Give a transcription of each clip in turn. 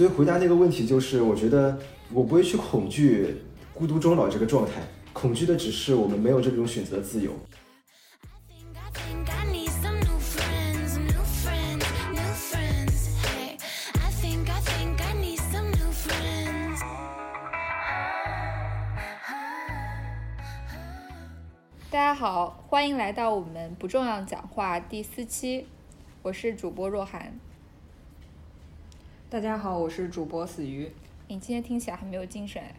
所以回答那个问题就是，我觉得我不会去恐惧孤独终老这个状态，恐惧的只是我们没有这种选择的自由。大家好，欢迎来到我们不重要讲话第四期，我是主播若涵。大家好，我是主播死鱼。你今天听起来很没有精神哎。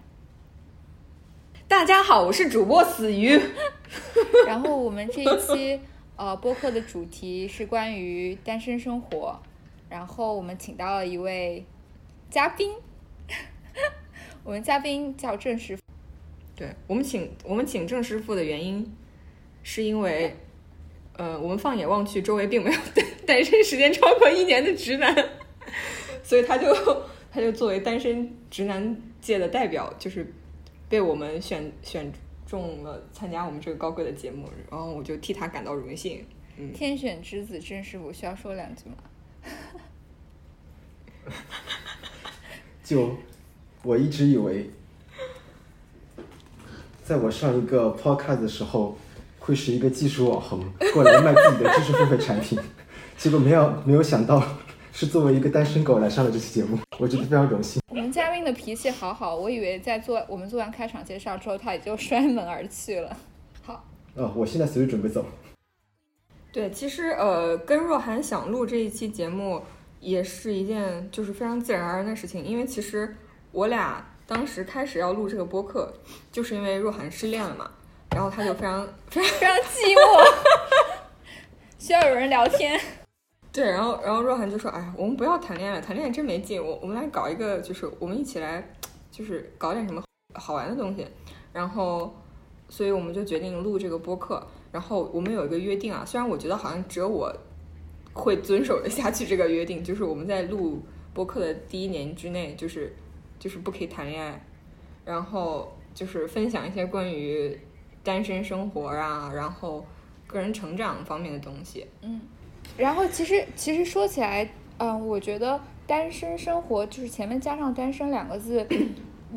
大家好，我是主播死鱼。然后我们这一期呃播客的主题是关于单身生活，然后我们请到了一位嘉宾，我们嘉宾叫郑师傅。对我们请我们请郑师傅的原因，是因为呃我们放眼望去，周围并没有单单身时间超过一年的直男。所以他就 他就作为单身直男界的代表，就是被我们选选中了参加我们这个高贵的节目，然后我就替他感到荣幸。嗯，天选之子郑师傅需要说两句吗？就我一直以为，在我上一个 podcast 的时候，会是一个技术网红过来卖自己的知识付费产品，结果没有没有想到。是作为一个单身狗来上了这期节目，我觉得非常荣幸。我们嘉宾的脾气好好，我以为在做我们做完开场介绍之后，他也就摔门而去了。好，哦，我现在随时准备走。对，其实呃，跟若涵想录这一期节目，也是一件就是非常自然而然的事情。因为其实我俩当时开始要录这个播客，就是因为若涵失恋了嘛，然后他就非常非常非常寂寞，需要有人聊天。对，然后然后若涵就说：“哎呀，我们不要谈恋爱，谈恋爱真没劲。我我们来搞一个，就是我们一起来，就是搞点什么好玩的东西。然后，所以我们就决定录这个播客。然后我们有一个约定啊，虽然我觉得好像只有我会遵守的下去这个约定，就是我们在录播客的第一年之内，就是就是不可以谈恋爱，然后就是分享一些关于单身生活啊，然后个人成长方面的东西。嗯。”然后其实其实说起来，嗯，我觉得单身生活就是前面加上“单身”两个字，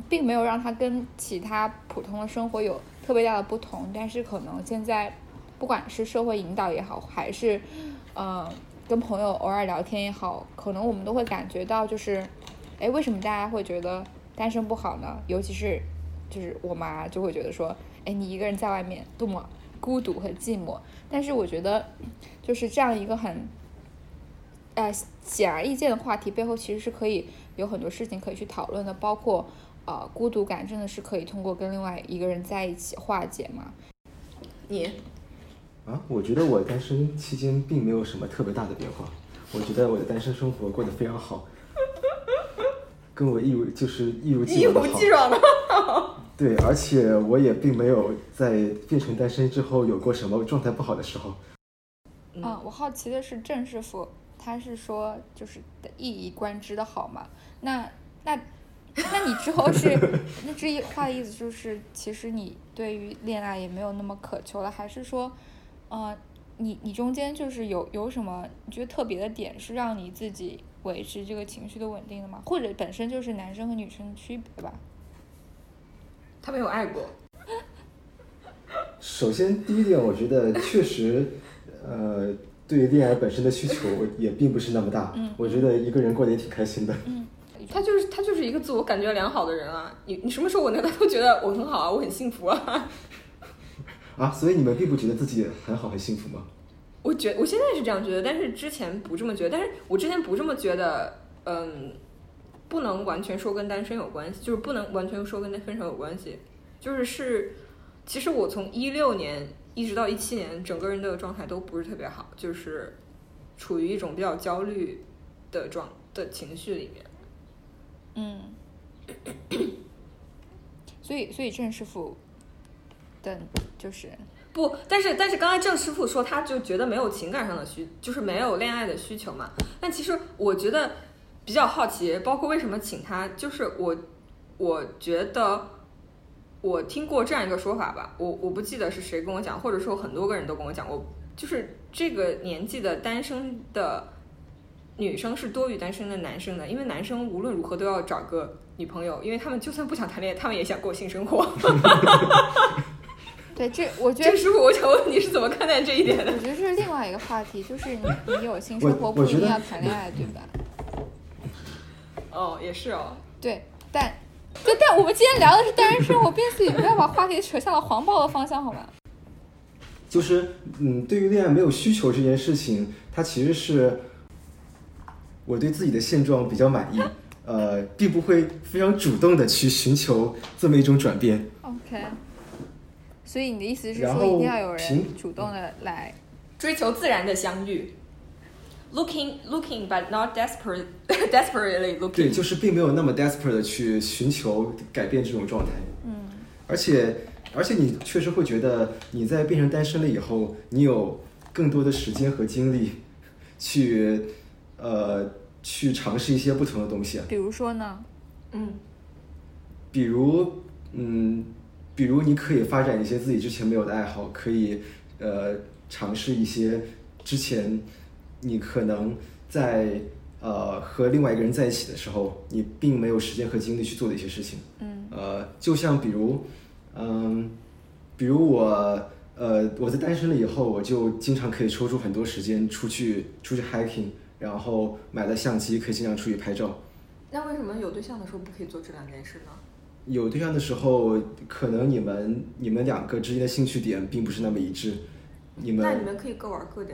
并没有让他跟其他普通的生活有特别大的不同。但是可能现在，不管是社会引导也好，还是嗯跟朋友偶尔聊天也好，可能我们都会感觉到，就是，哎，为什么大家会觉得单身不好呢？尤其是就是我妈就会觉得说，哎，你一个人在外面多么孤独和寂寞。但是我觉得。就是这样一个很，呃，显而易见的话题背后，其实是可以有很多事情可以去讨论的，包括，呃，孤独感真的是可以通过跟另外一个人在一起化解吗？你？啊，我觉得我单身期间并没有什么特别大的变化，我觉得我的单身生活过得非常好，跟我一如就是一如既往的好。一如既往的好。对，而且我也并没有在变成单身之后有过什么状态不好的时候。嗯，我好奇的是郑师傅，他是说就是一以贯之的好嘛？那那那你之后是 那这一话的意思就是，其实你对于恋爱也没有那么渴求了，还是说，呃，你你中间就是有有什么你觉得特别的点是让你自己维持这个情绪的稳定的吗？或者本身就是男生和女生的区别吧？他没有爱过。首先第一点，我觉得确实。呃，对于恋爱本身的需求 也并不是那么大。嗯，我觉得一个人过得也挺开心的。嗯，他就是他就是一个自我感觉良好的人啊。你你什么时候闻到他都觉得我很好啊，我很幸福啊。啊，所以你们并不觉得自己很好很幸福吗？我觉我现在是这样觉得，但是之前不这么觉得。但是我之前不这么觉得，嗯，不能完全说跟单身有关系，就是不能完全说跟那分手有关系，就是是，其实我从一六年。一直到一七年，整个人的状态都不是特别好，就是处于一种比较焦虑的状的情绪里面。嗯，所以所以郑师傅的就是不，但是但是刚才郑师傅说他就觉得没有情感上的需，就是没有恋爱的需求嘛。但其实我觉得比较好奇，包括为什么请他，就是我我觉得。我听过这样一个说法吧，我我不记得是谁跟我讲，或者说很多个人都跟我讲过，就是这个年纪的单身的女生是多于单身的男生的，因为男生无论如何都要找个女朋友，因为他们就算不想谈恋爱，他们也想过性生活。对，这我觉得这师傅，我想问你是怎么看待这一点的？我觉得这是另外一个话题，就是你你有性生活不一定要谈恋爱，对吧？哦，也是哦。对，但对，但我们今天聊的是单身生活，边思雨不要把话题扯向了黄暴的方向，好吗？就是嗯，对于恋爱没有需求这件事情，它其实是我对自己的现状比较满意，呃，并不会非常主动的去寻求这么一种转变。OK，所以你的意思是说一定要有人凭主动的来，追求自然的相遇，looking looking but not desperate desperately，looking。对就是并没有那么 desperate 的去寻求改变这种状态。嗯，而且而且你确实会觉得你在变成单身了以后，你有更多的时间和精力 去呃去尝试一些不同的东西，比如说呢？嗯，比如嗯，比如你可以发展一些自己之前没有的爱好，可以呃尝试一些之前你可能在呃和另外一个人在一起的时候，你并没有时间和精力去做的一些事情。嗯呃，就像比如，嗯，比如我，呃，我在单身了以后，我就经常可以抽出很多时间出去出去 hiking，然后买了相机，可以经常出去拍照。那为什么有对象的时候不可以做这两件事呢？有对象的时候，可能你们你们两个之间的兴趣点并不是那么一致，你们那你们可以各玩各的。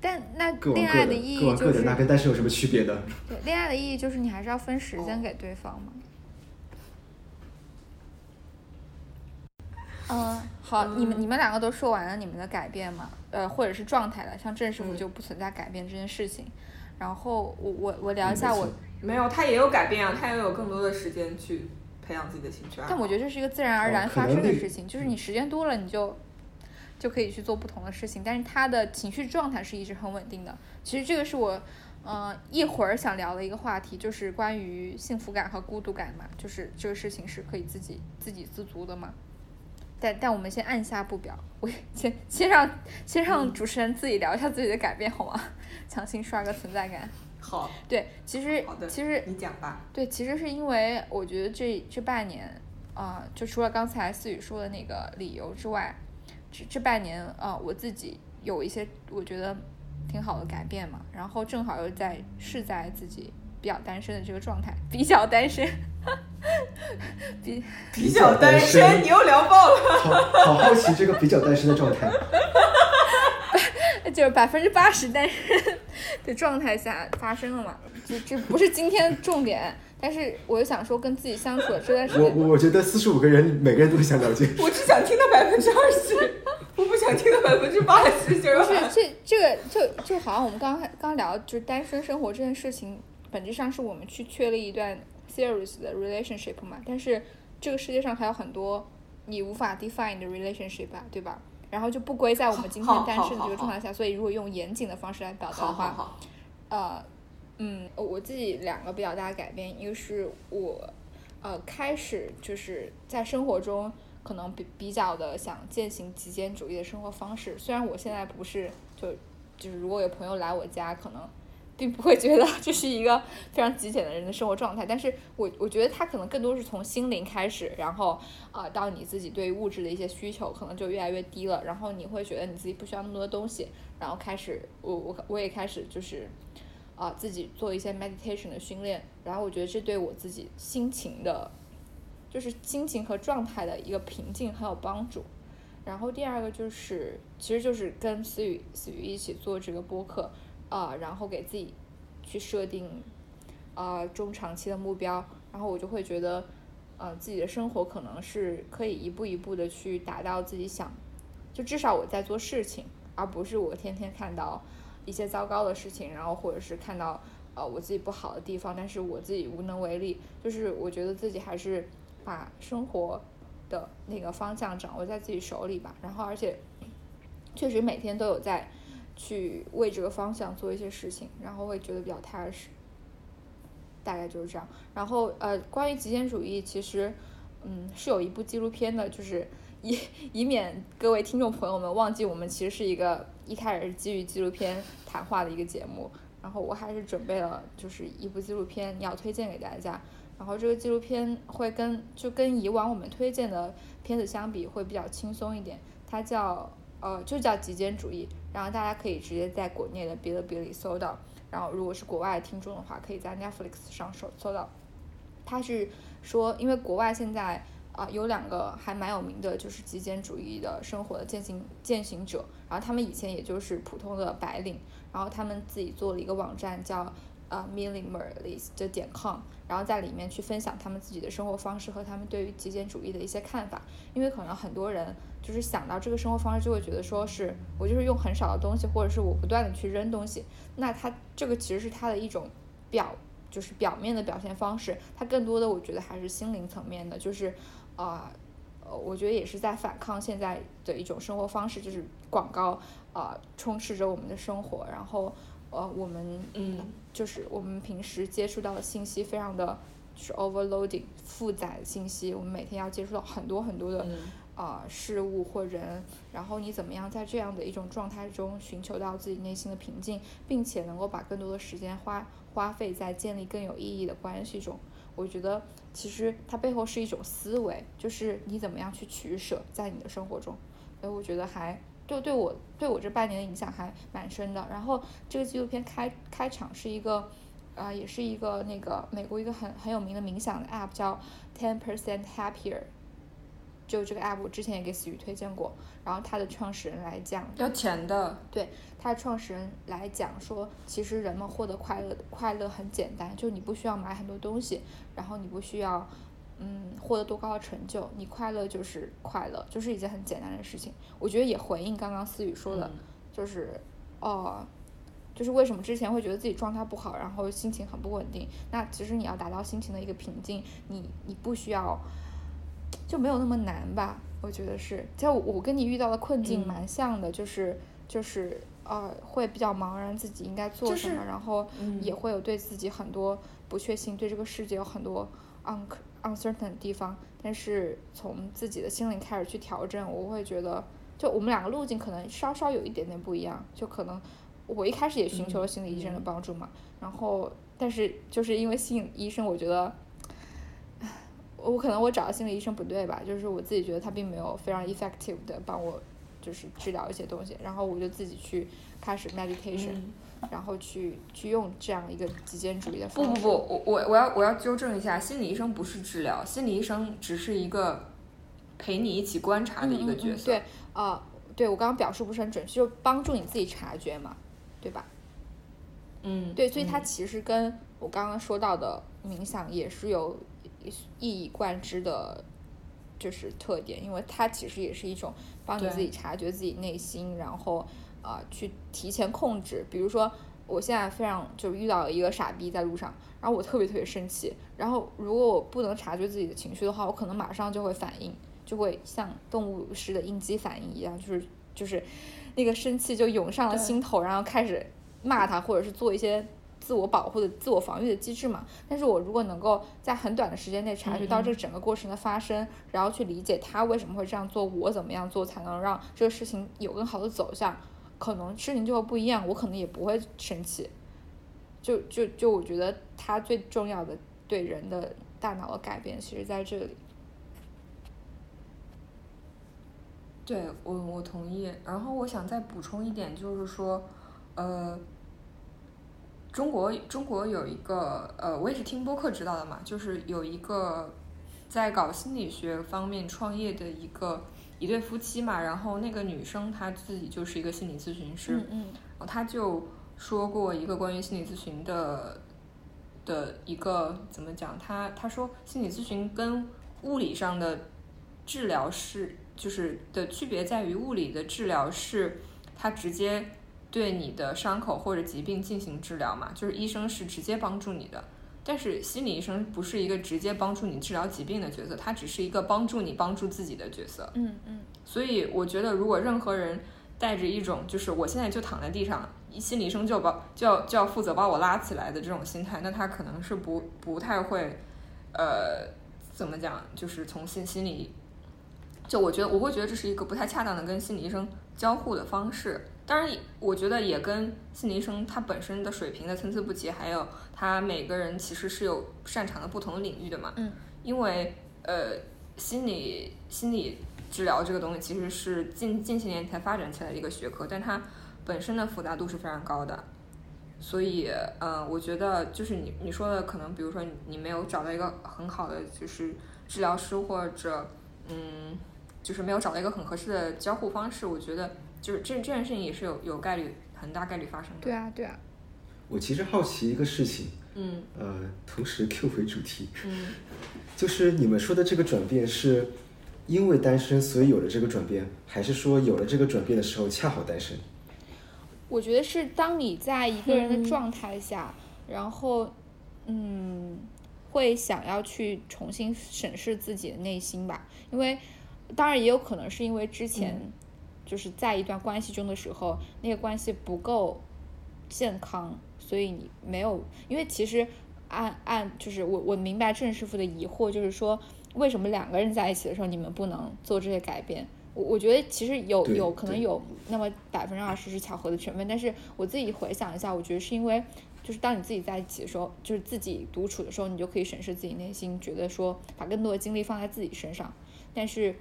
但那恋爱的意，义就是各各的，那跟单身有什么区别的？对恋爱的意义就是你还是要分时间给对方嘛。嗯，好，你们你们两个都说完了你们的改变嘛，呃，或者是状态了，像郑师傅嗯就不存在改变这件事情。然后我我我聊一下我嗯没有，他也有改变啊，他也有更多的时间去培养自己的兴趣爱好。但我觉得这是一个自然而哦然发生的事情，就是你时间多了，你就就可以去做不同的事情，但是他的情绪状态是一直很稳定的。其实这个是我，呃，一会儿想聊的一个话题，就是关于幸福感和孤独感嘛，就是这个事情是可以自己自给自足的嘛。但但我们先按下不表，我先先让先让主持人自己聊一下自己的改变好吗？强行刷个存在感。好，对，其实，其实你讲吧。对，其实是因为我觉得这这半年，啊、就除了刚才思雨说的那个理由之外，这这半年啊、我自己有一些我觉得挺好的改变嘛，然后正好又在是在自己比较单身的这个状态，比较单身，比比较单身，你又聊爆了。好好好奇这个比较单身的状态。就是百分之八十单身的状态下发生了嘛，这这不是今天重点，但是我又想说跟自己相处的这段时我间。我我觉得四十五个人，每个人都想了解。我只想听到百分之二十，我不想听到百分之八十，就不是这这个就就好像我们刚才刚聊就是单身生活这件事情，本质上是我们去确立一段 serious 的 relationship 嘛，但是这个世界上还有很多你无法 define 的 relationship 啊，对吧？然后就不归在我们今天单身的这个状态下，所以如果用严谨的方式来表达的话，好好好，呃，嗯，我自己两个比较大的改变，一个是我呃开始就是在生活中可能比比较的想践行极简主义的生活方式，虽然我现在不是就就是如果有朋友来我家，可能并不会觉得这是一个非常极简的人的生活状态，但是我我觉得他可能更多是从心灵开始，然后啊、到你自己对物质的一些需求可能就越来越低了，然后你会觉得你自己不需要那么多东西，然后开始我我我也开始就是。啊、自己做一些 meditation 的训练，然后我觉得这对我自己心情的，就是心情和状态的一个平静很有帮助。然后第二个就是，其实就是跟思雨思雨一起做这个播客，啊、然后给自己去设定啊、中长期的目标，然后我就会觉得，呃，自己的生活可能是可以一步一步的去达到自己想，就至少我在做事情，而不是我天天看到一些糟糕的事情，然后或者是看到呃我自己不好的地方，但是我自己无能为力。就是我觉得自己还是把生活的那个方向掌握在自己手里吧。然后而且确实每天都有在去为这个方向做一些事情，然后会觉得比较踏实。大概就是这样。然后呃，关于极简主义，其实嗯是有一部纪录片的，就是 以以免各位听众朋友们忘记，我们其实是一个一开始是基于纪录片谈话的一个节目。然后我还是准备了就是一部纪录片要推荐给大家。然后这个纪录片会跟就跟以往我们推荐的片子相比会比较轻松一点，它叫呃就叫极简主义，然后大家可以直接在国内的哔哩哔哩搜到，然后如果是国外听众的话，可以在 Netflix 上搜搜到。它是说，因为国外现在啊有两个还蛮有名的，就是极简主义的生活的践行践行者，然后他们以前也就是普通的白领，然后他们自己做了一个网站叫呃 minimalist 点 com，然后在里面去分享他们自己的生活方式和他们对于极简主义的一些看法，因为可能很多人就是想到这个生活方式就会觉得说是我就是用很少的东西，或者是我不断的去扔东西，那它这个其实是它的一种表。就是表面的表现方式，它更多的我觉得还是心灵层面的，就是啊，呃，我觉得也是在反抗现在的一种生活方式，就是广告啊充斥着我们的生活，然后呃我们嗯，就是我们平时接触到的信息非常的就是 overloading 负载的信息，我们每天要接触到很多很多的啊事物或人，然后你怎么样在这样的一种状态中寻求到自己内心的平静，并且能够把更多的时间花。花费在建立更有意义的关系中，我觉得其实它背后是一种思维，就是你怎么样去取舍在你的生活中。所以我觉得还就对我对我这半年的影响还蛮深的。然后这个纪录片开开场是一个，呃，也是一个那个美国一个很很有名的冥想的 app 叫 Ten Percent Happier。就这个 app，我之前也给死鱼推荐过。然后它的创始人来讲，要钱的。对，它的创始人来讲说，其实人们获得快乐，快乐很简单，就你不需要买很多东西，然后你不需要，嗯，获得多高的成就，你快乐就是快乐，就是一件很简单的事情。我觉得也回应刚刚思雨说的，就是，哦，就是为什么之前会觉得自己状态不好，然后心情很不稳定。那其实你要达到心情的一个平静，你你不需要。就没有那么难吧？我觉得是，就我跟你遇到的困境蛮像的，就是就是呃，会比较茫然自己应该做什么，然后也会有对自己很多不确信，对这个世界有很多 un uncertain 的地方。但是从自己的心灵开始去调整，我会觉得，就我们两个路径可能稍稍有一点点不一样。就可能我一开始也寻求了心理医生的帮助嘛，然后但是就是因为心理医生，我觉得。我可能我找的心理医生不对吧？就是我自己觉得他并没有非常 effective 的帮我，就是治疗一些东西，然后我就自己去开始 meditation，然后去去用这样一个极简主义的方式。不不不，我我我要我要纠正一下，心理医生不是治疗，心理医生只是一个陪你一起观察的一个角色。对，啊，对我刚刚表述不是很准确，就帮助你自己察觉嘛，对吧？嗯，对，所以它其实跟我刚刚说到的冥想也是有。一以贯之的，就是特点，因为它其实也是一种帮你自己察觉自己内心，然后啊去提前控制。比如说，我现在非常就是遇到一个傻逼在路上，然后我特别特别生气，然后如果我不能察觉自己的情绪的话，我可能马上就会反应，就会像动物式的应激反应一样，就是就是那个生气就涌上了心头，然后开始骂他，或者是做一些。自我保护的、自我防御的机制嘛，但是我如果能够在很短的时间内察觉到这整个过程的发生，然后去理解他为什么会这样做，我怎么样做才能让这个事情有更好的走向，可能事情就会不一样，我可能也不会生气。就就就我觉得他最重要的对人的大脑的改变，其实在这里。对我我同意，然后我想再补充一点，就是说，呃。中国中国有一个呃，我也是听播客知道的嘛，就是有一个在搞心理学方面创业的一个一对夫妻嘛，然后那个女生她自己就是一个心理咨询师，嗯嗯，然后她就说过一个关于心理咨询的的一个怎么讲，她她说心理咨询跟物理上的治疗是就是的区别在于物理的治疗是它直接。对你的伤口或者疾病进行治疗嘛，就是医生是直接帮助你的，但是心理医生不是一个直接帮助你治疗疾病的角色，他只是一个帮助你帮助自己的角色。嗯嗯。所以我觉得，如果任何人带着一种就是我现在就躺在地上，心理医生就要把就要就要负责把我拉起来的这种心态，那他可能是不不太会，呃，怎么讲，就是从心心理，就我觉得我会觉得这是一个不太恰当的跟心理医生交互的方式。当然，我觉得也跟心理医生他本身的水平的参差不齐，还有他每个人其实是有擅长的不同的领域的嘛。嗯。因为呃，心理心理治疗这个东西其实是近近些年才发展起来的一个学科，但它本身的复杂度是非常高的。所以，呃，我觉得就是你你说的，可能比如说你没有找到一个很好的就是治疗师，或者嗯，就是没有找到一个很合适的交互方式，我觉得。就是这这件事情也是有有概率很大概率发生的。对啊，对啊。我其实好奇一个事情，嗯，呃，同时 Q 回主题，嗯，就是你们说的这个转变是因为单身所以有了这个转变，还是说有了这个转变的时候恰好单身？我觉得是当你在一个人的状态下，然后嗯，会想要去重新审视自己的内心吧，因为当然也有可能是因为之前。就是在一段关系中的时候，那个关系不够健康，所以你没有。因为其实按按就是我我明白郑师傅的疑惑，就是说为什么两个人在一起的时候你们不能做这些改变？我我觉得其实有有可能有那么百分之二十是巧合的成分，但是我自己回想一下，我觉得是因为就是当你自己在一起的时候，就是自己独处的时候，你就可以审视自己内心，觉得说把更多的精力放在自己身上，但是。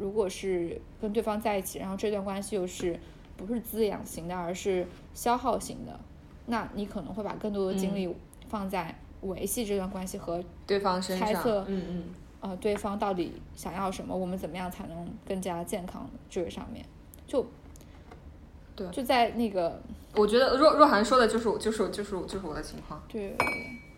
如果是跟对方在一起，然后这段关系又是不是滋养型的，而是消耗型的，那你可能会把更多的精力放在维系这段关系和对方身上，猜测，嗯嗯，呃，对方到底想要什么，我们怎么样才能更加健康这个上面，就，对，就在那个，我觉得若若涵说的就是就是就是就是我的情况，对。对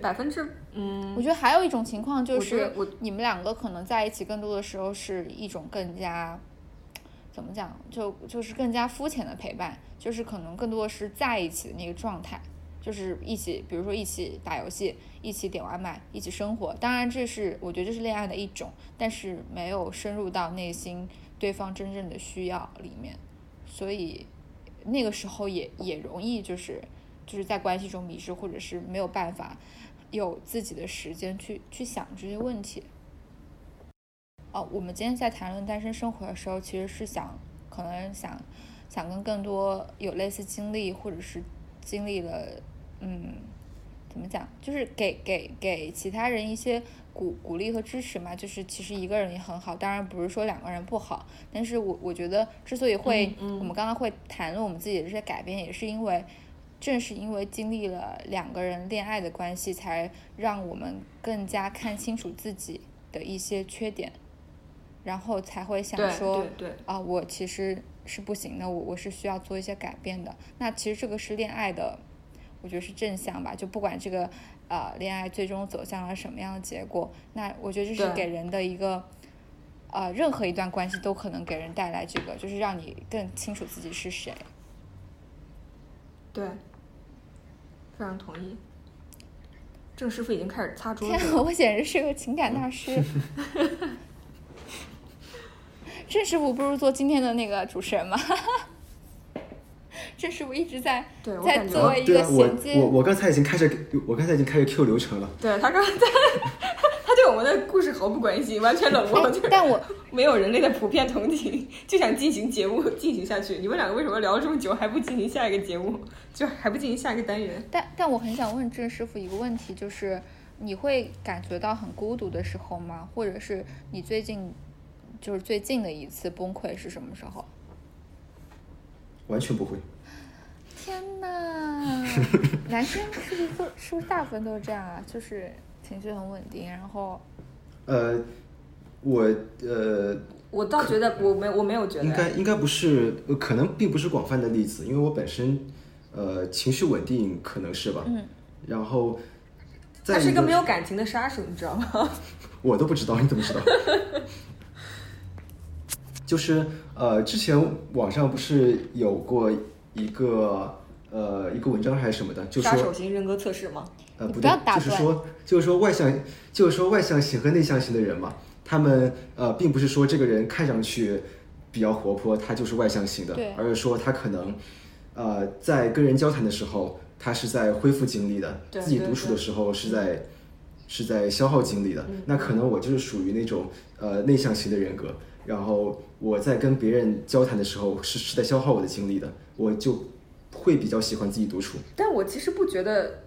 百分之嗯，我觉得还有一种情况就是，你们两个可能在一起更多的时候是一种更加，怎么讲，就就是更加肤浅的陪伴，就是可能更多的是在一起的那个状态，就是一起，比如说一起打游戏，一起点外卖，一起生活。当然这是我觉得这是恋爱的一种，但是没有深入到内心对方真正的需要里面，所以那个时候也也容易就是。就是在关系中迷失，或者是没有办法有自己的时间去去想这些问题。哦，我们今天在谈论单身生活的时候，其实是想，可能想想跟更多有类似经历，或者是经历了，嗯，怎么讲，就是给给给其他人一些鼓鼓励和支持嘛。就是其实一个人也很好，当然不是说两个人不好，但是我我觉得之所以会，我们刚刚会谈论我们自己的这些改变，也是因为。正是因为经历了两个人恋爱的关系，才让我们更加看清楚自己的一些缺点，然后才会想说，啊，我其实是不行的，我我是需要做一些改变的。那其实这个是恋爱的，我觉得是正向吧。就不管这个呃恋爱最终走向了什么样的结果，那我觉得这是给人的一个，呃，任何一段关系都可能给人带来这个，就是让你更清楚自己是谁。对。非常同意，郑师傅已经开始擦桌子。了，我简直是个情感大师。郑师傅不如做今天的那个主持人吗？郑师傅一直在在作为一个衔接。我我刚才已经开始，我刚才已经开始 Q 流程了。对他刚才。对我们的故事毫不关心，完全冷漠。但我没有人类的普遍同情，就想进行节目进行下去。你们两个为什么聊了这么久还不进行下一个节目？就还不进行下一个单元？但但我很想问郑师傅一个问题，就是你会感觉到很孤独的时候吗？或者是你最近就是最近的一次崩溃是什么时候？完全不会。天呐，男生是不是都是不是大部分都是这样啊？就是。情绪很稳定，然后，呃，我呃，我倒觉得我没我没有觉得，应该应该不是，可能并不是广泛的例子，因为我本身呃情绪稳定可能是吧，嗯，然后，他是一个没有感情的杀手，你知道吗？我都不知道，你怎么知道？就是呃，之前网上不是有过一个呃一个文章还是什么的，就说杀手型人格测试吗？呃，不对，就是说，就是说外向，就是说外向型和内向型的人嘛，他们呃，并不是说这个人看上去比较活泼，他就是外向型的，而是说他可能呃，在跟人交谈的时候，他是在恢复精力的，自己独处的时候是在是在消耗精力的。那可能我就是属于那种呃内向型的人格，然后我在跟别人交谈的时候是是在消耗我的精力的，我就会比较喜欢自己独处。但我其实不觉得，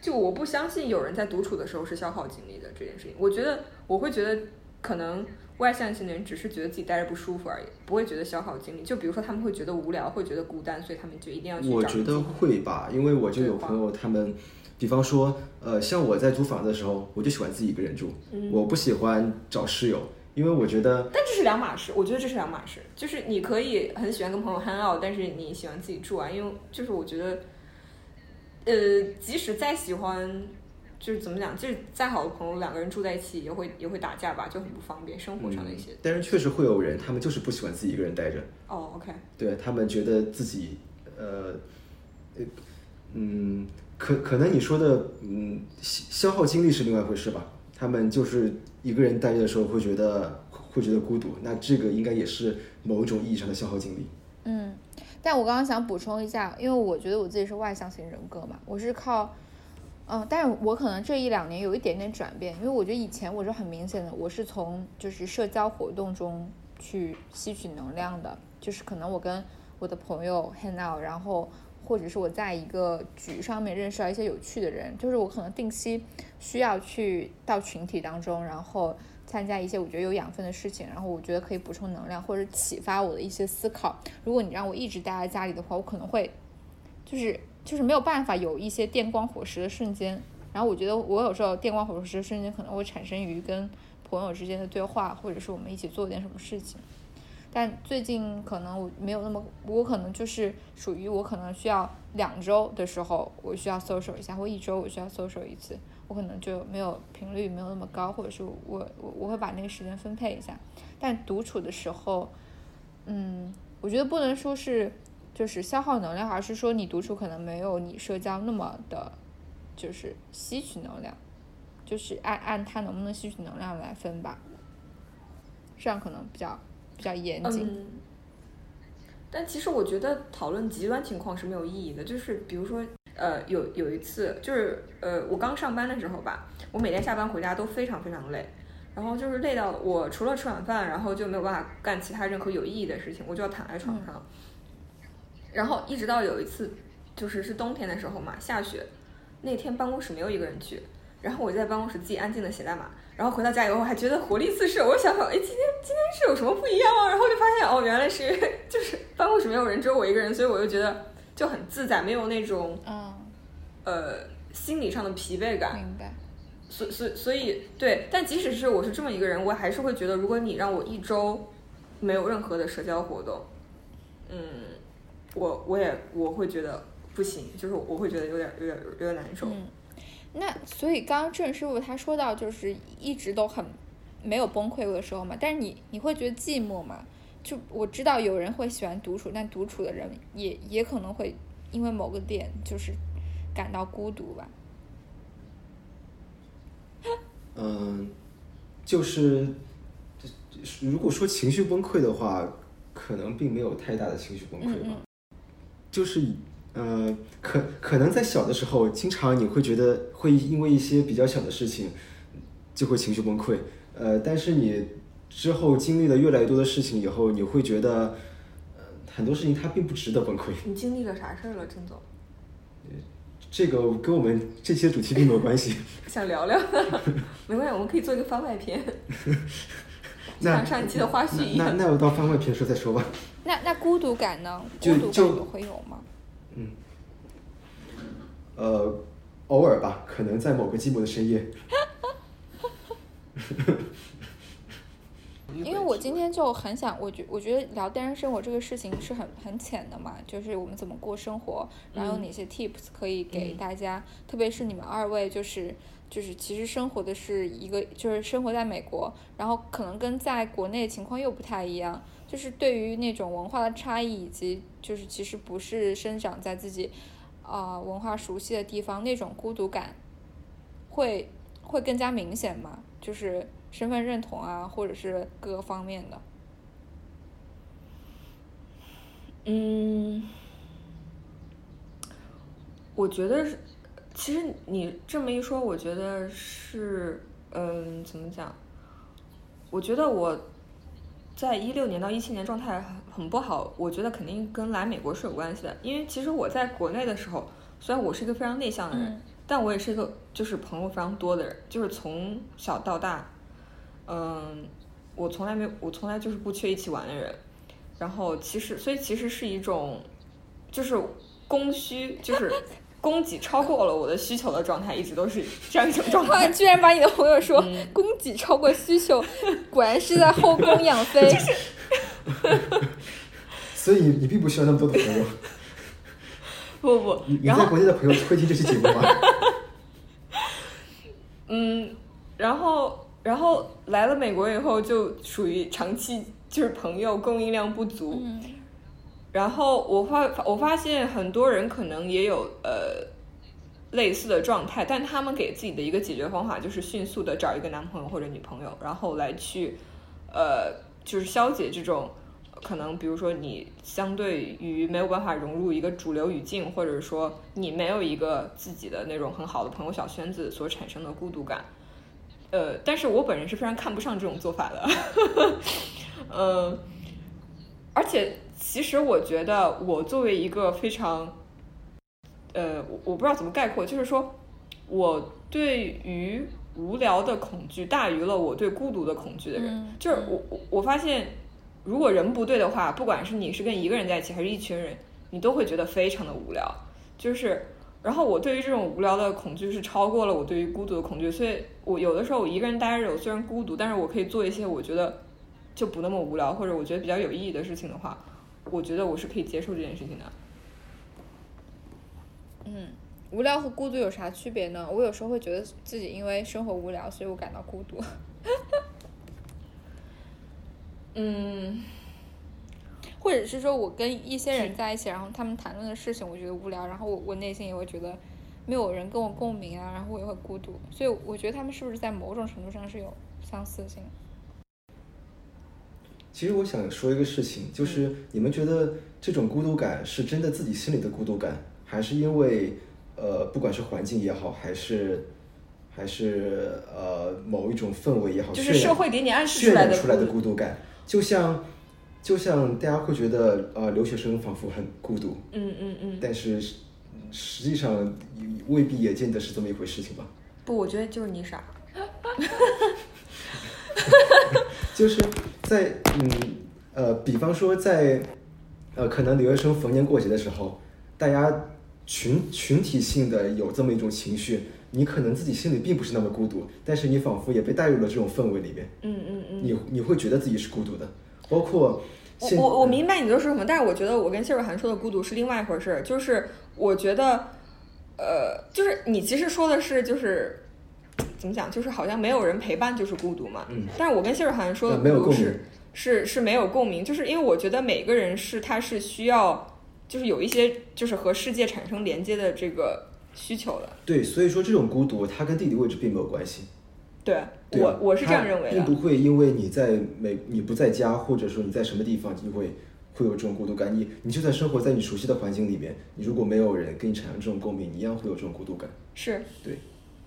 就我不相信有人在独处的时候是消耗精力的这件事情。我觉得我会觉得，可能外向型的人只是觉得自己待着不舒服而已，不会觉得消耗精力。就比如说他们会觉得无聊，会觉得孤单，所以他们就一定要去找我觉得会吧，因为我就有朋友，他们，比方说，呃，像我在租房子的时候，我就喜欢自己一个人住，嗯我不喜欢找室友，因为我觉得但这是两码事，我觉得这是两码事。就是你可以很喜欢跟朋友 hang out，但是你喜欢自己住啊，因为就是我觉得，呃，即使再喜欢，就是怎么讲，就是再好的朋友，两个人住在一起也会也会打架吧，就很不方便，生活上的一些。但是确实会有人，他们就是不喜欢自己一个人待着，哦，OK，对他们觉得自己，呃，呃嗯，可可能你说的，嗯，消消耗精力是另外一回事吧。他们就是一个人待着的时候会觉得会觉得孤独，那这个应该也是某种意义上的消耗精力。嗯，但我刚刚想补充一下，因为我觉得我自己是外向型人格嘛，我是靠，嗯，但是我可能这一两年有一点点转变，因为我觉得以前我是很明显的，我是从就是社交活动中去吸取能量的，就是可能我跟我的朋友 hang out，然后或者是我在一个局上面认识到一些有趣的人，就是我可能定期需要去到群体当中，然后参加一些我觉得有养分的事情，然后我觉得可以补充能量或者启发我的一些思考。如果你让我一直待在家里的话，我可能会就是就是没有办法有一些电光火石的瞬间。然后我觉得我有时候电光火石的瞬间可能会产生于跟朋友之间的对话，或者是我们一起做点什么事情。但最近可能我没有那么，我可能就是属于我可能需要两周的时候，我需要搜索一下，或一周我需要搜索一次，我可能就没有频率没有那么高，或者是我我我会把那个时间分配一下。但独处的时候，嗯，我觉得不能说是就是消耗能量，而是说你独处可能没有你社交那么的，就是吸取能量，就是按按它能不能吸取能量来分吧，这样可能比较比较严谨。嗯，但其实我觉得讨论极端情况是没有意义的。就是比如说，呃，有有一次，就是呃，我刚上班的时候吧，我每天下班回家都非常非常累，然后就是累到我除了吃晚饭，然后就没有办法干其他任何有意义的事情，我就要躺在床上。然后一直到有一次，就是是冬天的时候嘛，下雪，那天办公室没有一个人去，然后我就在办公室自己安静的写代码，然后回到家以后还觉得活力四射，我就想想，哎，今天今天是有什么不一样啊？然后就发现哦，原来是 就是办公室没有人，只有我一个人，所以我就觉得就很自在，没有那种嗯，呃心理上的疲惫感。明白。所所所以对，但即使是我是这么一个人，我还是会觉得，如果你让我一周没有任何的社交活动，嗯，我我也我会觉得不行，就是我会觉得有点有点有点难受。嗯，那所以刚刚郑师傅他说到，就是一直都很没有崩溃过的时候嘛，但是你你会觉得寂寞吗？就我知道有人会喜欢独处，但独处的人也也可能会因为某个点就是感到孤独吧。嗯，就是如果说情绪崩溃的话，可能并没有太大的情绪崩溃吧。嗯就是呃，可可能在小的时候，经常你会觉得会因为一些比较小的事情就会情绪崩溃，呃，但是你之后经历了越来越多的事情以后，你会觉得呃很多事情它并不值得崩溃。你经历了啥事儿了，郑总？这个跟我们这期的主题并没有关系。想聊聊？没关系，我们可以做一个番外篇，就那像上一期的花絮一样。那那我到番外篇说再说吧。那那孤独感呢？孤独感会有吗？呃，偶尔吧，可能在某个寂寞的深夜。因为我今天就很想，我觉我觉得聊单身生活这个事情是很很浅的嘛，就是我们怎么过生活，然后有哪些 tips 可以给大家，特别是你们二位就是就是其实生活的是一个就是生活在美国，然后可能跟在国内情况又不太一样，就是对于那种文化的差异以及就是其实不是生长在自己啊、文化熟悉的地方，那种孤独感会会更加明显嘛，就是身份认同啊，或者是各个方面的。嗯，我觉得是，其实你这么一说，我觉得是，嗯，怎么讲？我觉得我在一六年到一七年状态很不好，我觉得肯定跟来美国是有关系的。因为其实我在国内的时候，虽然我是一个非常内向的人，嗯但我也是一个就是朋友非常多的人，就是从小到大，嗯，我从来没有，我从来就是不缺一起玩的人。然后其实，所以其实是一种，就是供需，就是供给超过了我的需求的状态，一直都是这样一种状，态。居然把你的朋友说嗯供给超过需求，果然是在后宫养 妃。所以你你并不需要那么多的朋友。不不不你，你然后在国内的朋友会听这期节目吗？嗯，然后然后来了美国以后，就属于长期就是朋友供应量不足。嗯然后我发我发现很多人可能也有呃类似的状态，但他们给自己的一个解决方法就是迅速的找一个男朋友或者女朋友，然后来去呃就是消解这种可能，比如说你相对于没有办法融入一个主流语境，或者说你没有一个自己的那种很好的朋友小圈子所产生的孤独感。呃，但是我本人是非常看不上这种做法的，呃、而且其实我觉得我作为一个非常，呃，我我不知道怎么概括，就是说我对于无聊的恐惧大于了我对孤独的恐惧的人。嗯就是我我我发现，如果人不对的话，不管是你是跟一个人在一起，还是一群人，你都会觉得非常的无聊。就是，然后我对于这种无聊的恐惧是超过了我对于孤独的恐惧，所以我有的时候我一个人待着，我虽然孤独，但是我可以做一些我觉得就不那么无聊，或者我觉得比较有意义的事情的话，我觉得我是可以接受这件事情的。嗯，无聊和孤独有啥区别呢？我有时候会觉得自己因为生活无聊，所以我感到孤独。嗯，或者是说我跟一些人在一起，然后他们谈论的事情我觉得无聊，然后我我内心也会觉得没有人跟我共鸣啊，然后我也会孤独，所以我觉得他们是不是在某种程度上是有相似性？其实我想说一个事情，就是你们觉得这种孤独感是真的自己心里的孤独感，还是因为呃，不管是环境也好，还是还是呃某一种氛围也好，就是社会给你暗示出来的出来的孤孤独感，就像就像大家会觉得呃留学生仿佛很孤独，嗯嗯嗯，但是实实际上未必也见得是这么一回事情吧。不，我觉得就是你傻。就是在嗯呃，比方说在呃，可能留学生逢年过节的时候，大家群群体性的有这么一种情绪，你可能自己心里并不是那么孤独，但是你仿佛也被带入了这种氛围里面，嗯嗯嗯。你你会觉得自己是孤独的，包括我我我明白你在说什么，但是我觉得我跟谢若涵说的孤独是另外一回事儿。就是我觉得，呃，就是你其实说的是就是怎么讲，就是好像没有人陪伴就是孤独嘛。嗯。但是我跟谢若涵说的孤独是是是没有共鸣，就是因为我觉得每个人是他是需要就是有一些就是和世界产生连接的这个需求了。对，所以说这种孤独它跟地理位置并没有关系。对我我是这样认为的。并不会因为你在美你不在家，或者说你在什么地方，你会会有这种孤独感。你你就算生活在你熟悉的环境里面，你如果没有人跟你产生这种共鸣，你一样会有这种孤独感。是对，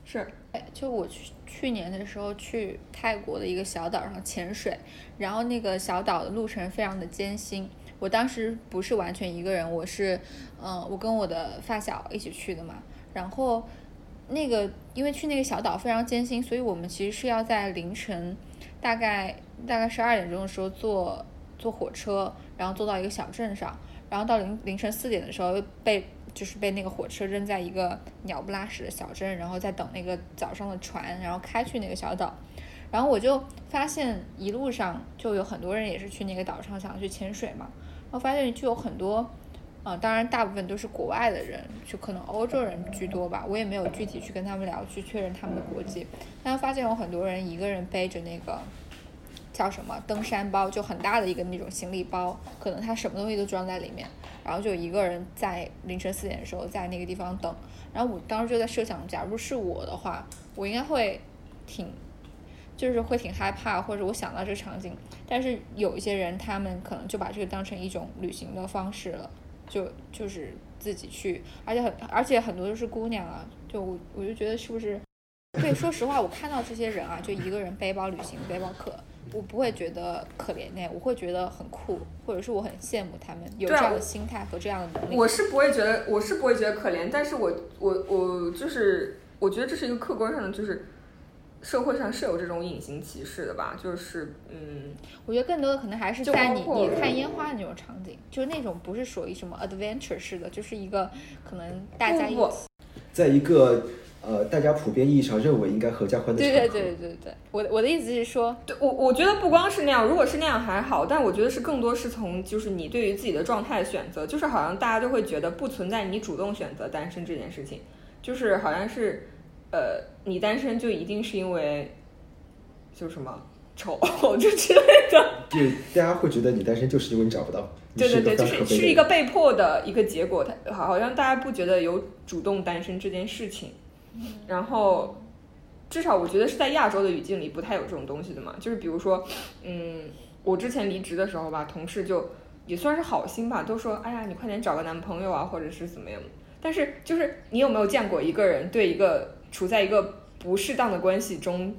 是，哎，就我去去年的时候去泰国的一个小岛上潜水，然后那个小岛的路程非常的艰辛。我当时不是完全一个人，我是，嗯、我跟我的发小一起去的嘛。然后那个因为去那个小岛非常艰辛，所以我们其实是要在凌晨大概大概十二点钟的时候坐坐火车，然后坐到一个小镇上，然后到凌凌晨四点的时候被就是被那个火车扔在一个鸟不拉屎的小镇，然后再等那个早上的船，然后开去那个小岛。然后我就发现一路上就有很多人也是去那个岛上想去潜水嘛，然后发现就有很多，呃，当然大部分都是国外的人，就可能欧洲人居多吧，我也没有具体去跟他们聊，去确认他们的国籍，但发现有很多人一个人背着那个叫什么登山包，就很大的一个那种行李包，可能他什么东西都装在里面，然后就一个人在凌晨四点的时候在那个地方等，然后我当时就在设想，假如是我的话，我应该会挺。就是会挺害怕，或者我想到这个场景，但是有一些人他们可能就把这个当成一种旅行的方式了，就就是自己去，而且很而且很多都是姑娘啊，就我我就觉得是不是？对，说实话，我看到这些人啊，就一个人背包旅行背包客，我不会觉得可怜呢，我会觉得很酷，或者是我很羡慕他们有这样的心态和这样的能力。我是不会觉得，我是不会觉得可怜，但是我我我就是，我觉得这是一个客观上的，就是社会上是有这种隐形歧视的吧，就是嗯，我觉得更多的可能还是在你你看烟花的那种场景，就是那种不是属于什么 adventure 式的，就是一个可能大家一起。在一个呃大家普遍意义上认为应该合家欢的场合，对对对对对，我的我的意思是说，对我我觉得不光是那样，如果是那样还好，但我觉得是更多是从就是你对于自己的状态选择，就是好像大家都会觉得不存在你主动选择单身这件事情，就是好像是呃你单身就一定是因为就什么丑 就之类的。就，大家会觉得你单身就是因为你找不到，对对对，就是是一个被迫的一个结果，他好像大家不觉得有主动单身这件事情，然后至少我觉得是在亚洲的语境里不太有这种东西的嘛，就是比如说，嗯，我之前离职的时候吧，同事就也算是好心吧，都说，哎呀，你快点找个男朋友啊，或者是怎么样，但是就是你有没有见过一个人对一个处在一个不适当的关系中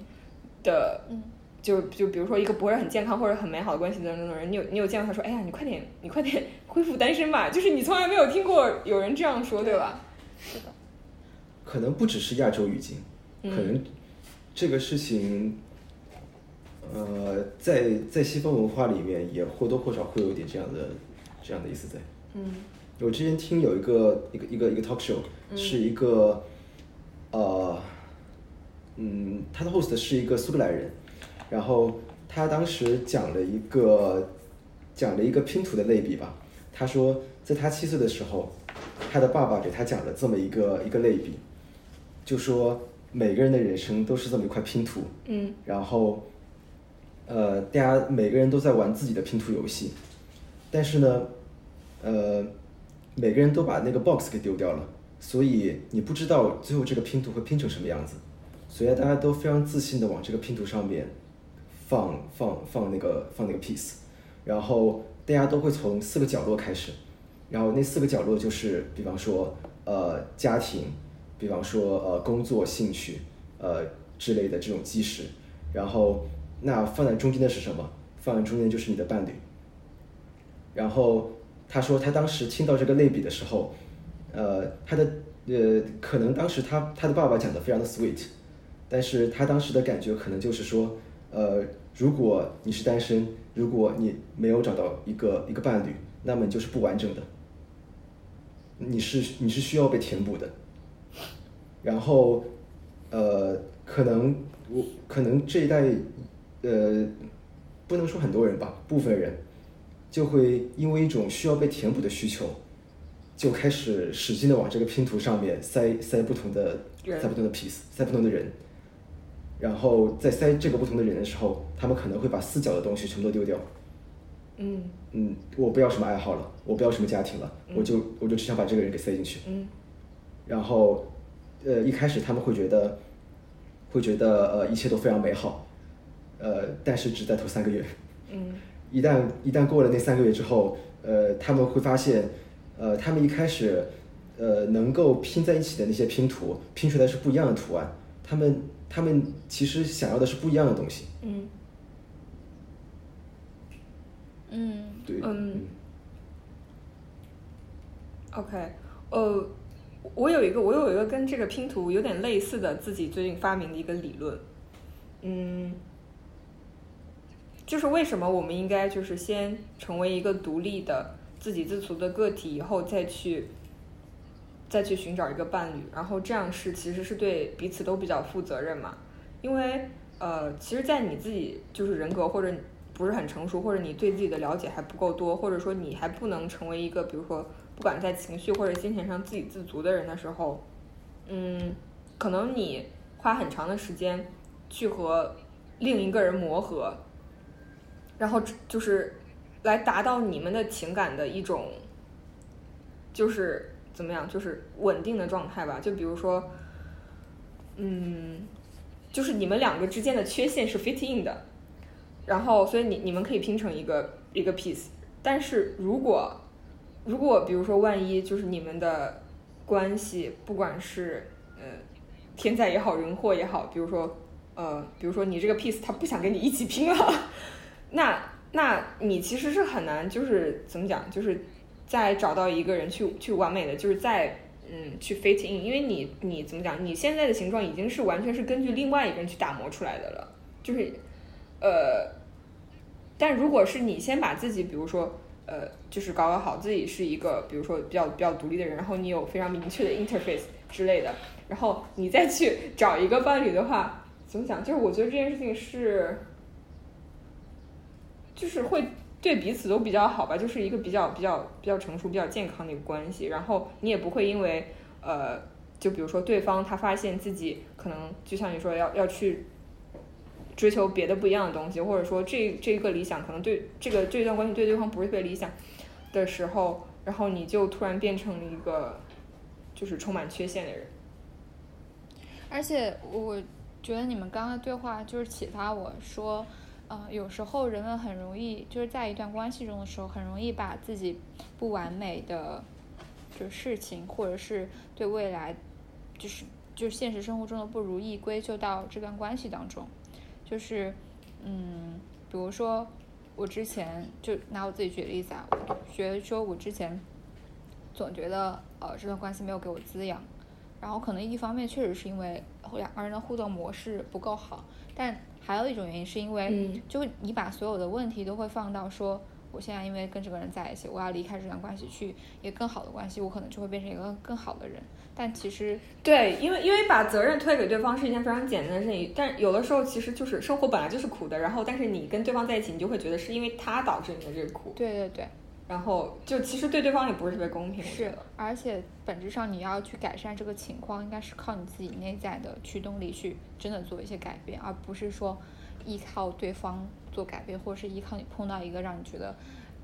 的，嗯。就就比如说一个不是很健康或者很美好的关系当中的人，你有你有见过他说，哎呀，你快点你快点恢复单身吧，就是你从来没有听过有人这样说，对吧？是的，可能不只是亚洲语境，可嗯。能这个事情，呃，在在西方文化里面也或多或少会有一点这样的这样的意思在。嗯。我之前听有一个一个一个一个 talk show，、是一个呃，嗯，他的 host 是一个苏格兰人，然后他当时讲了一个讲了一个拼图的类比吧。他说，在他七岁的时候，他的爸爸给他讲了这么一个一个类比，就说每个人的人生都是这么一块拼图，嗯然后，呃，大家每个人都在玩自己的拼图游戏，但是呢，呃，每个人都把那个 box 给丢掉了，所以你不知道最后这个拼图会拼成什么样子，所以大家都非常自信的往这个拼图上面放放放那个放那个 piece，然后大家都会从四个角落开始，然后那四个角落就是，比方说呃家庭，比方说呃工作、兴趣，呃之类的这种基石，然后那放在中间的是什么？放在中间就是你的伴侣。然后他说他当时听到这个类比的时候，呃，他的呃可能当时他他的爸爸讲的非常的 sweet，但是他当时的感觉可能就是说，呃，如果你是单身，如果你没有找到一个一个伴侣，那么你就是不完整的，你是你是需要被填补的。然后，呃，可能我可能这一代，呃，不能说很多人吧，部分人就会因为一种需要被填补的需求，就开始使劲的往这个拼图上面塞塞不同的塞不同的 piece，塞不同的人。然后在塞这个不同的人的时候，他们可能会把四角的东西全部都丢掉。嗯嗯，我不要什么爱好了，我不要什么家庭了，我就我就只想把这个人给塞进去。嗯然后，呃，一开始他们会觉得，会觉得呃一切都非常美好，呃，但是只在头三个月，嗯 一旦一旦过了那三个月之后，呃，他们会发现，呃，他们一开始，呃，能够拼在一起的那些拼图，拼出来是不一样的图案，他们他们其实想要的是不一样的东西，嗯。嗯。对，嗯。OK，呃，我有一个我有一个跟这个拼图有点类似的自己最近发明的一个理论，嗯，就是为什么我们应该就是先成为一个独立的自给自足的个体，以后再去再去寻找一个伴侣，然后这样是其实是对彼此都比较负责任嘛，因为呃，其实，在你自己就是人格或者不是很成熟，或者你对自己的了解还不够多，或者说你还不能成为一个比如说不管在情绪或者金钱上自给自足的人的时候，嗯，可能你花很长的时间去和另一个人磨合，然后就是来达到你们的情感的一种，就是怎么样，就是稳定的状态吧。就比如说，嗯，就是你们两个之间的缺陷是 fit in 的，然后所以你你们可以拼成一个一个 piece。但是如果如果比如说万一就是你们的关系，不管是呃天灾也好，人祸也好，比如说呃，比如说你这个 piece 他不想跟你一起拼了，那那你其实是很难，就是怎么讲，就是再找到一个人去去完美的，就是在嗯去 fit in，因为你你怎么讲，你现在的形状已经是完全是根据另外一个人去打磨出来的了，就是呃，但如果是你先把自己，比如说。呃，就是搞搞好自己是一个，比如说比较比较独立的人，然后你有非常明确的 interface 之类的，然后你再去找一个伴侣的话，怎么讲？就是我觉得这件事情是，就是会对彼此都比较好吧，就是一个比较比较比较成熟、比较健康的一个关系。然后你也不会因为呃，就比如说对方他发现自己可能就像你说要要去。追求别的不一样的东西，或者说这这个理想可能对这个这段关系对对方不是特别理想的时候，然后你就突然变成了一个就是充满缺陷的人。而且我觉得你们刚刚对话就是启发我说，呃，有时候人们很容易就是在一段关系中的时候，很容易把自己不完美的就事情，或者是对未来就是就现实生活中的不如意归咎到这段关系当中。就是，嗯，比如说，我之前就拿我自己举例子啊，觉得说我之前总觉得呃这段关系没有给我滋养，然后可能一方面确实是因为两个人的互动模式不够好，但还有一种原因是因为，就你把所有的问题都会放到说。我现在因为跟这个人在一起，我要离开这段关系去一个更好的关系，我可能就会变成一个更好的人。但其实对，因为因为把责任推给对方是一件非常简单的事情，但有的时候其实就是生活本来就是苦的，然后但是你跟对方在一起，你就会觉得是因为他导致你的这个苦。对对对，然后就其实对对方也不是特别公平。是，而且本质上你要去改善这个情况，应该是靠你自己内在的驱动力去真的做一些改变，而不是说依靠对方。做改变，或者是依靠你碰到一个让你觉得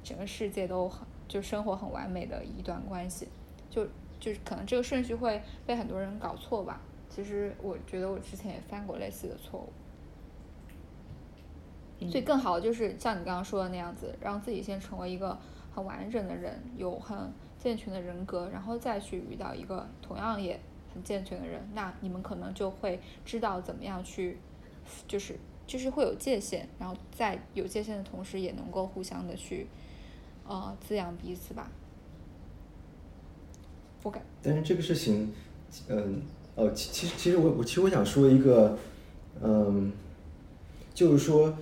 整个世界都很就生活很完美的一段关系，就就是可能这个顺序会被很多人搞错吧。其实我觉得我之前也犯过类似的错误，所以更好的就是像你刚刚说的那样子，让自己先成为一个很完整的人，有很健全的人格，然后再去遇到一个同样也很健全的人，那你们可能就会知道怎么样去，就是。就是会有界限，然后在有界限的同时，也能够互相的去，呃，滋养彼此吧。不敢。但是这个事情，嗯，哦，其其实其实我我其实我想说一个，嗯，就是说，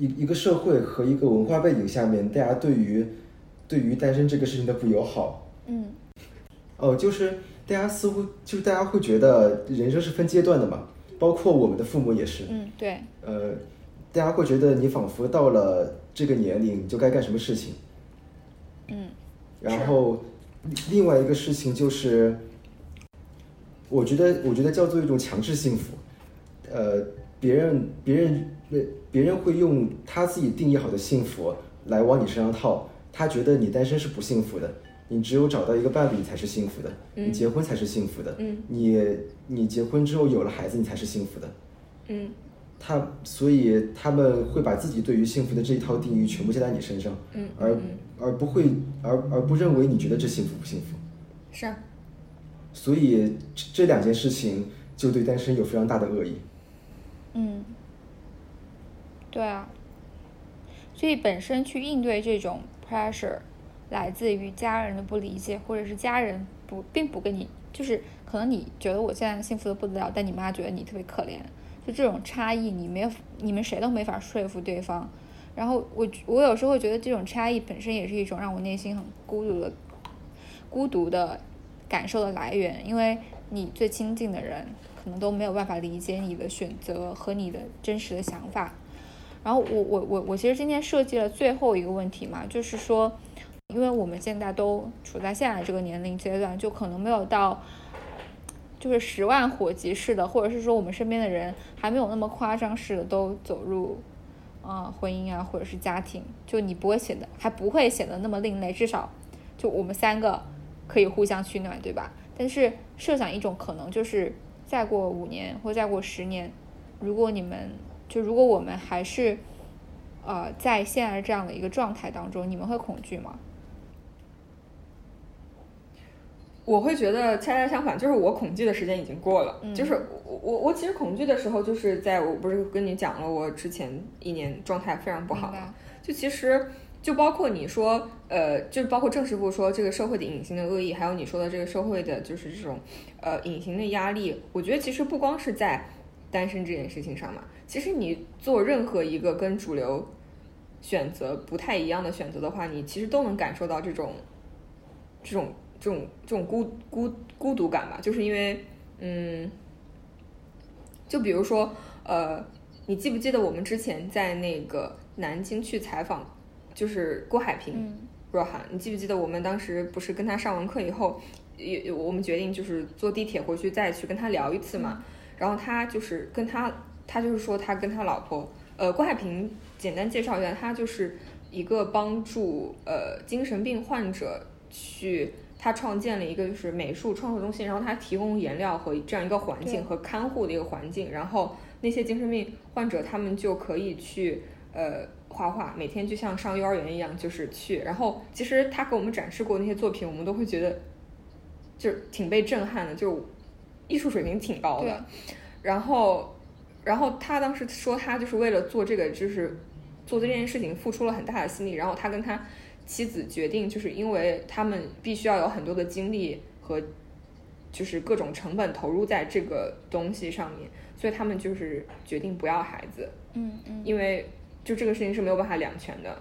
一一个社会和一个文化背景下面，大家对于对于单身这个事情的不友好。嗯。哦，就是大家似乎就是大家会觉得人生是分阶段的嘛。包括我们的父母也是，嗯，对，呃，大家会觉得你仿佛到了这个年龄就该干什么事情，嗯，然后另外一个事情就是，我觉得我觉得叫做一种强制幸福，呃，别人别人别别人会用他自己定义好的幸福来往你身上套，他觉得你单身是不幸福的。你只有找到一个伴侣才是幸福的，你结婚才是幸福的，你你结婚之后有了孩子你才是幸福的，嗯，他所以他们会把自己对于幸福的这一套定义全部加在你身上，嗯，而而不会而而不认为你觉得这幸福不幸福，是，啊所以这两件事情就对单身有非常大的恶意，嗯，对啊，所以本身去应对这种 pressure。来自于家人的不理解，或者是家人不并不跟你，就是可能你觉得我现在幸福的不得了，但你妈觉得你特别可怜，就这种差异，你没有，你们谁都没法说服对方。然后我我有时候会觉得这种差异本身也是一种让我内心很孤独的孤独的感受的来源，因为你最亲近的人可能都没有办法理解你的选择和你的真实的想法。然后我我我我其实今天设计了最后一个问题嘛，就是说。因为我们现在都处在现在这个年龄阶段，就可能没有到，就是十万火急似的，或者是说我们身边的人还没有那么夸张似的都走入，啊婚姻啊或者是家庭，就你不会显得还不会显得那么另类，至少就我们三个可以互相取暖，对吧？但是设想一种可能，就是再过五年或再过十年，如果你们就如果我们还是，呃在现在这样的一个状态当中，你们会恐惧吗？我会觉得恰恰相反，就是我恐惧的时间已经过了。嗯就是我我我其实恐惧的时候，就是在我不是跟你讲了，我之前一年状态非常不好嘛。就其实就包括你说，呃，就包括郑师傅说这个社会的隐形的恶意，还有你说的这个社会的就是这种呃隐形的压力，我觉得其实不光是在单身这件事情上嘛，其实你做任何一个跟主流选择不太一样的选择的话，你其实都能感受到这种这种这种这种孤孤孤独感吧，就是因为嗯，就比如说呃，你记不记得我们之前在那个南京去采访，就是郭海平、嗯若涵，你记不记得我们当时不是跟他上完课以后，也我们决定就是坐地铁回去再去跟他聊一次嘛，然后他就是跟他他就是说他跟他老婆，呃，郭海平简单介绍一下，他就是一个帮助呃精神病患者去。他创建了一个就是美术创作中心，然后他提供颜料和这样一个环境和看护的一个环境，然后那些精神病患者他们就可以去呃画画，每天就像上幼儿园一样，就是去。然后其实他给我们展示过那些作品，我们都会觉得就挺被震撼的，就艺术水平挺高的。然后，然后他当时说他就是为了做这个，就是做这件事情付出了很大的心力。然后他跟他妻子决定，就是因为他们必须要有很多的精力和就是各种成本投入在这个东西上面，所以他们就是决定不要孩子。嗯嗯因为就这个事情是没有办法两全的。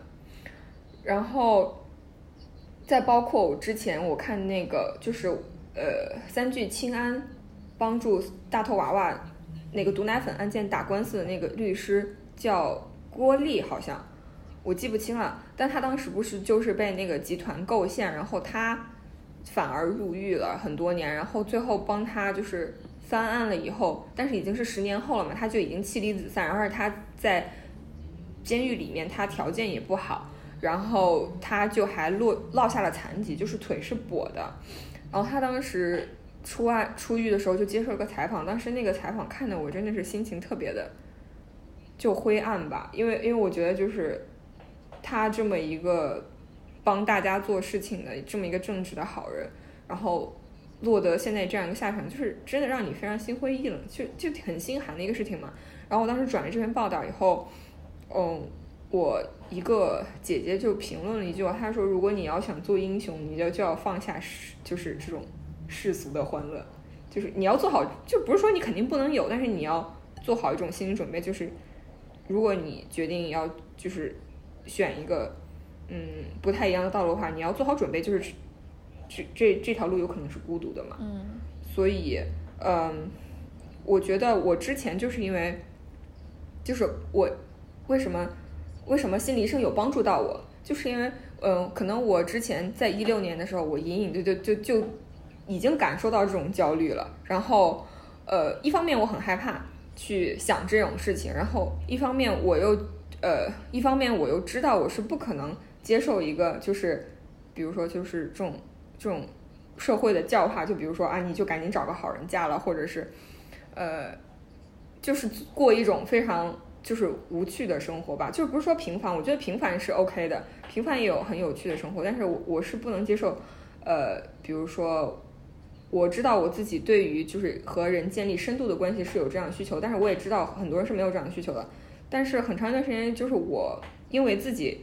然后，再包括我之前我看那个就是呃三聚氰胺帮助大头娃娃那个毒奶粉案件打官司的那个律师叫郭丽，好像我记不清了，但他当时不是就是被那个集团构陷，然后他反而入狱了很多年，然后最后帮他就是翻案了以后，但是已经是十年后了嘛，他就已经妻离子散，然后而他在监狱里面，他条件也不好，然后他就还落落下了残疾，就是腿是跛的，然后他当时出案出狱的时候就接受了个采访，当时那个采访看的我真的是心情特别的就灰暗吧，因为因为我觉得就是他这么一个帮大家做事情的这么一个正直的好人，然后落得现在这样一个下场，就是真的让你非常心灰意冷，就就很心寒的一个事情嘛。然后我当时转了这篇报道以后，嗯，我一个姐姐就评论了一句话，她说：“如果你要想做英雄，你就就要放下，就是这种世俗的欢乐，就是你要做好，就不是说你肯定不能有，但是你要做好一种心理准备，就是如果你决定要就是选一个嗯不太一样的道路的话，你要做好准备，就是这这这条路有可能是孤独的嘛。嗯所以，嗯，我觉得我之前就是因为，就是我为什么为什么心理医生有帮助到我，就是因为，嗯，可能我之前在一六年的时候，我隐隐就就就就已经感受到这种焦虑了。然后，呃，一方面我很害怕去想这种事情，然后一方面我又呃，一方面我又知道我是不可能接受一个就是，比如说就是这种这种社会的教化，就比如说啊，你就赶紧找个好人嫁了，或者是，呃，就是过一种非常就是无趣的生活吧。就是不是说平凡，我觉得平凡是 OK 的，平凡也有很有趣的生活，但是我我是不能接受，呃，比如说。我知道我自己对于就是和人建立深度的关系是有这样的需求，但是我也知道很多人是没有这样的需求的。但是很长一段时间，就是我因为自己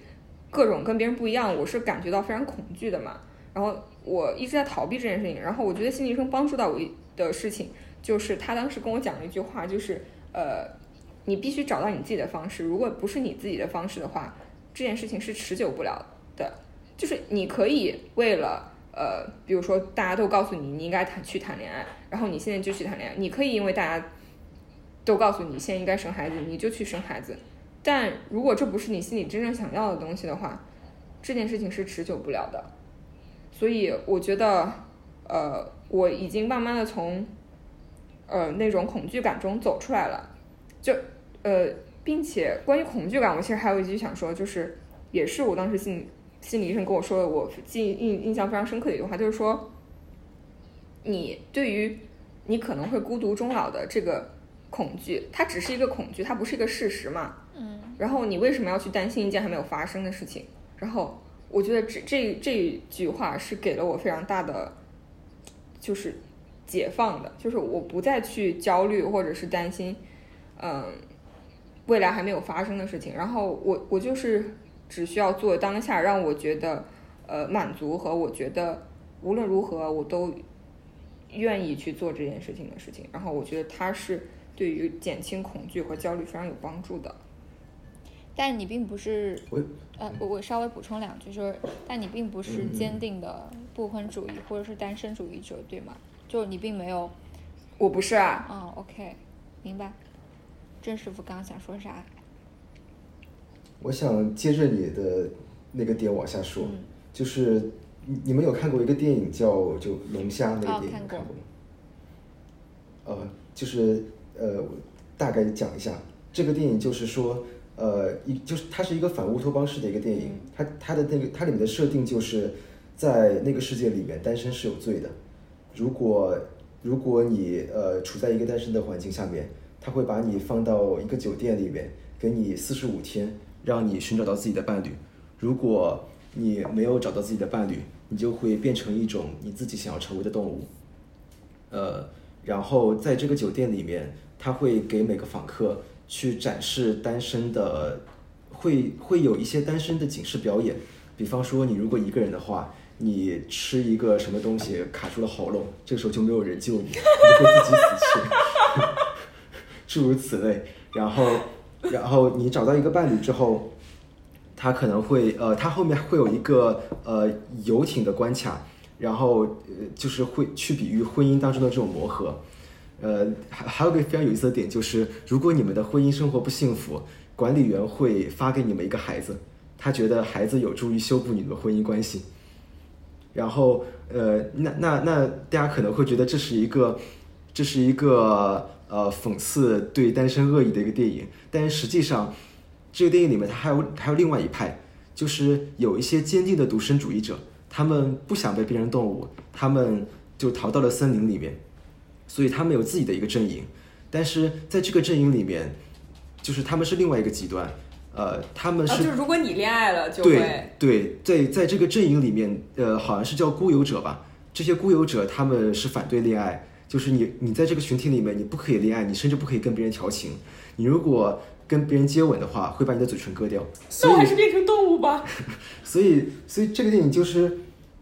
各种跟别人不一样，我是感觉到非常恐惧的嘛。然后我一直在逃避这件事情。然后我觉得心理医生帮助到我的事情，就是他当时跟我讲了一句话，就是呃，你必须找到你自己的方式。如果不是你自己的方式的话，这件事情是持久不了的。就是你可以为了呃，比如说大家都告诉你你应该谈去谈恋爱，然后你现在就去谈恋爱，你可以因为大家都告诉你现在应该生孩子，你就去生孩子。但如果这不是你心里真正想要的东西的话，这件事情是持久不了的。所以我觉得，呃，我已经慢慢的从呃那种恐惧感中走出来了。就呃，并且关于恐惧感，我其实还有一句想说，就是也是我当时心心理医生跟我说的，我记印印象非常深刻的一句话，就是说，你对于你可能会孤独终老的这个恐惧，它只是一个恐惧，它不是一个事实嘛。嗯然后你为什么要去担心一件还没有发生的事情？然后我觉得这这这句话是给了我非常大的就是解放的，就是我不再去焦虑或者是担心，嗯，未来还没有发生的事情。然后我我就是只需要做当下让我觉得呃满足和我觉得无论如何我都愿意去做这件事情的事情。然后我觉得它是对于减轻恐惧和焦虑非常有帮助的。但你并不是我呃，我我稍微补充两句，就是，但你并不是坚定的不婚主义或者是单身主义者，对吗？就你并没有，我不是啊，嗯，OK，明白。郑师傅刚刚想说啥？我想接着你的那个点往下说，嗯就是你你们有看过一个电影叫就龙虾那个电影、哦看过？呃，就是呃，大概讲一下，这个电影就是说，呃，一就是它是一个反乌托邦式的一个电影，它它的那个它里面的设定就是在那个世界里面，单身是有罪的。如果如果你呃处在一个单身的环境下面，他会把你放到一个酒店里面，给你四十五天，让你寻找到自己的伴侣。如果你没有找到自己的伴侣，你就会变成一种你自己想要成为的动物。呃，然后在这个酒店里面，他会给每个访客去展示单身的，会会有一些单身的警示表演。比方说，你如果一个人的话，你吃一个什么东西卡住了喉咙，这个时候就没有人救你，你就会自己死去，诸如此类。然后，然后你找到一个伴侣之后，他可能会呃，他后面会有一个呃游艇的关卡，然后呃就是会去比喻婚姻当中的这种磨合。呃，还还有个非常有意思的点就是，如果你们的婚姻生活不幸福，管理员会发给你们一个孩子，他觉得孩子有助于修补你们的婚姻关系。然后，呃，那那那大家可能会觉得这是一个，这是一个呃讽刺对单身恶意的一个电影，但是实际上，这个电影里面它还有还有另外一派，就是有一些坚定的独身主义者，他们不想被变成动物，他们就逃到了森林里面，所以他们有自己的一个阵营，但是在这个阵营里面，就是他们是另外一个极端，呃，他们啊，是、就是如果你恋爱了，就对会对，在在这个阵营里面，呃，好像是叫孤游者吧。这些孤游者他们是反对恋爱，就是你你在这个群体里面，你不可以恋爱，你甚至不可以跟别人调情。你如果跟别人接吻的话，会把你的嘴唇割掉。所以那我还是变成动物吧。所以，所以这个电影就是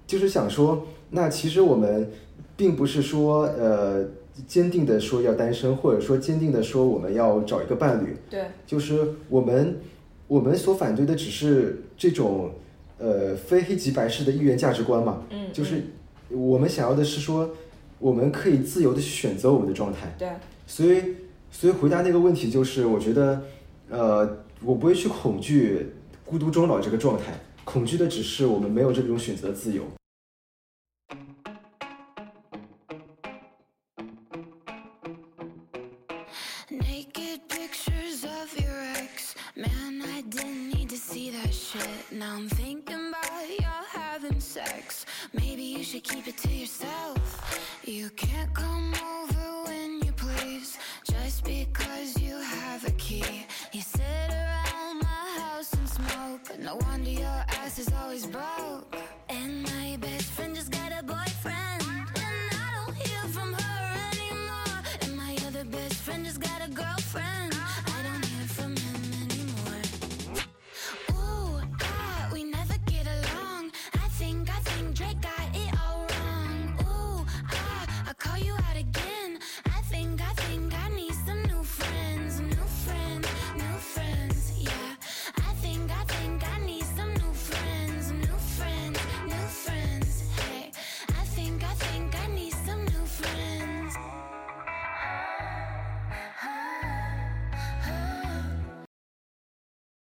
就是想说，那其实我们并不是说呃坚定的说要单身，或者说坚定的说我们要找一个伴侣，对，就是我们我们所反对的只是这种呃非黑即白式的一元价值观嘛，嗯就是我们想要的是说我们可以自由的去选择我们的状态，对，所以所以回答那个问题就是，我觉得呃我不会去恐惧孤独终老这个状态，恐惧的只是我们没有这种选择自由。Naked pictures You can't come over when you please, just because you have a key. You sit around my house and smoke, no wonder your ass is always broke. And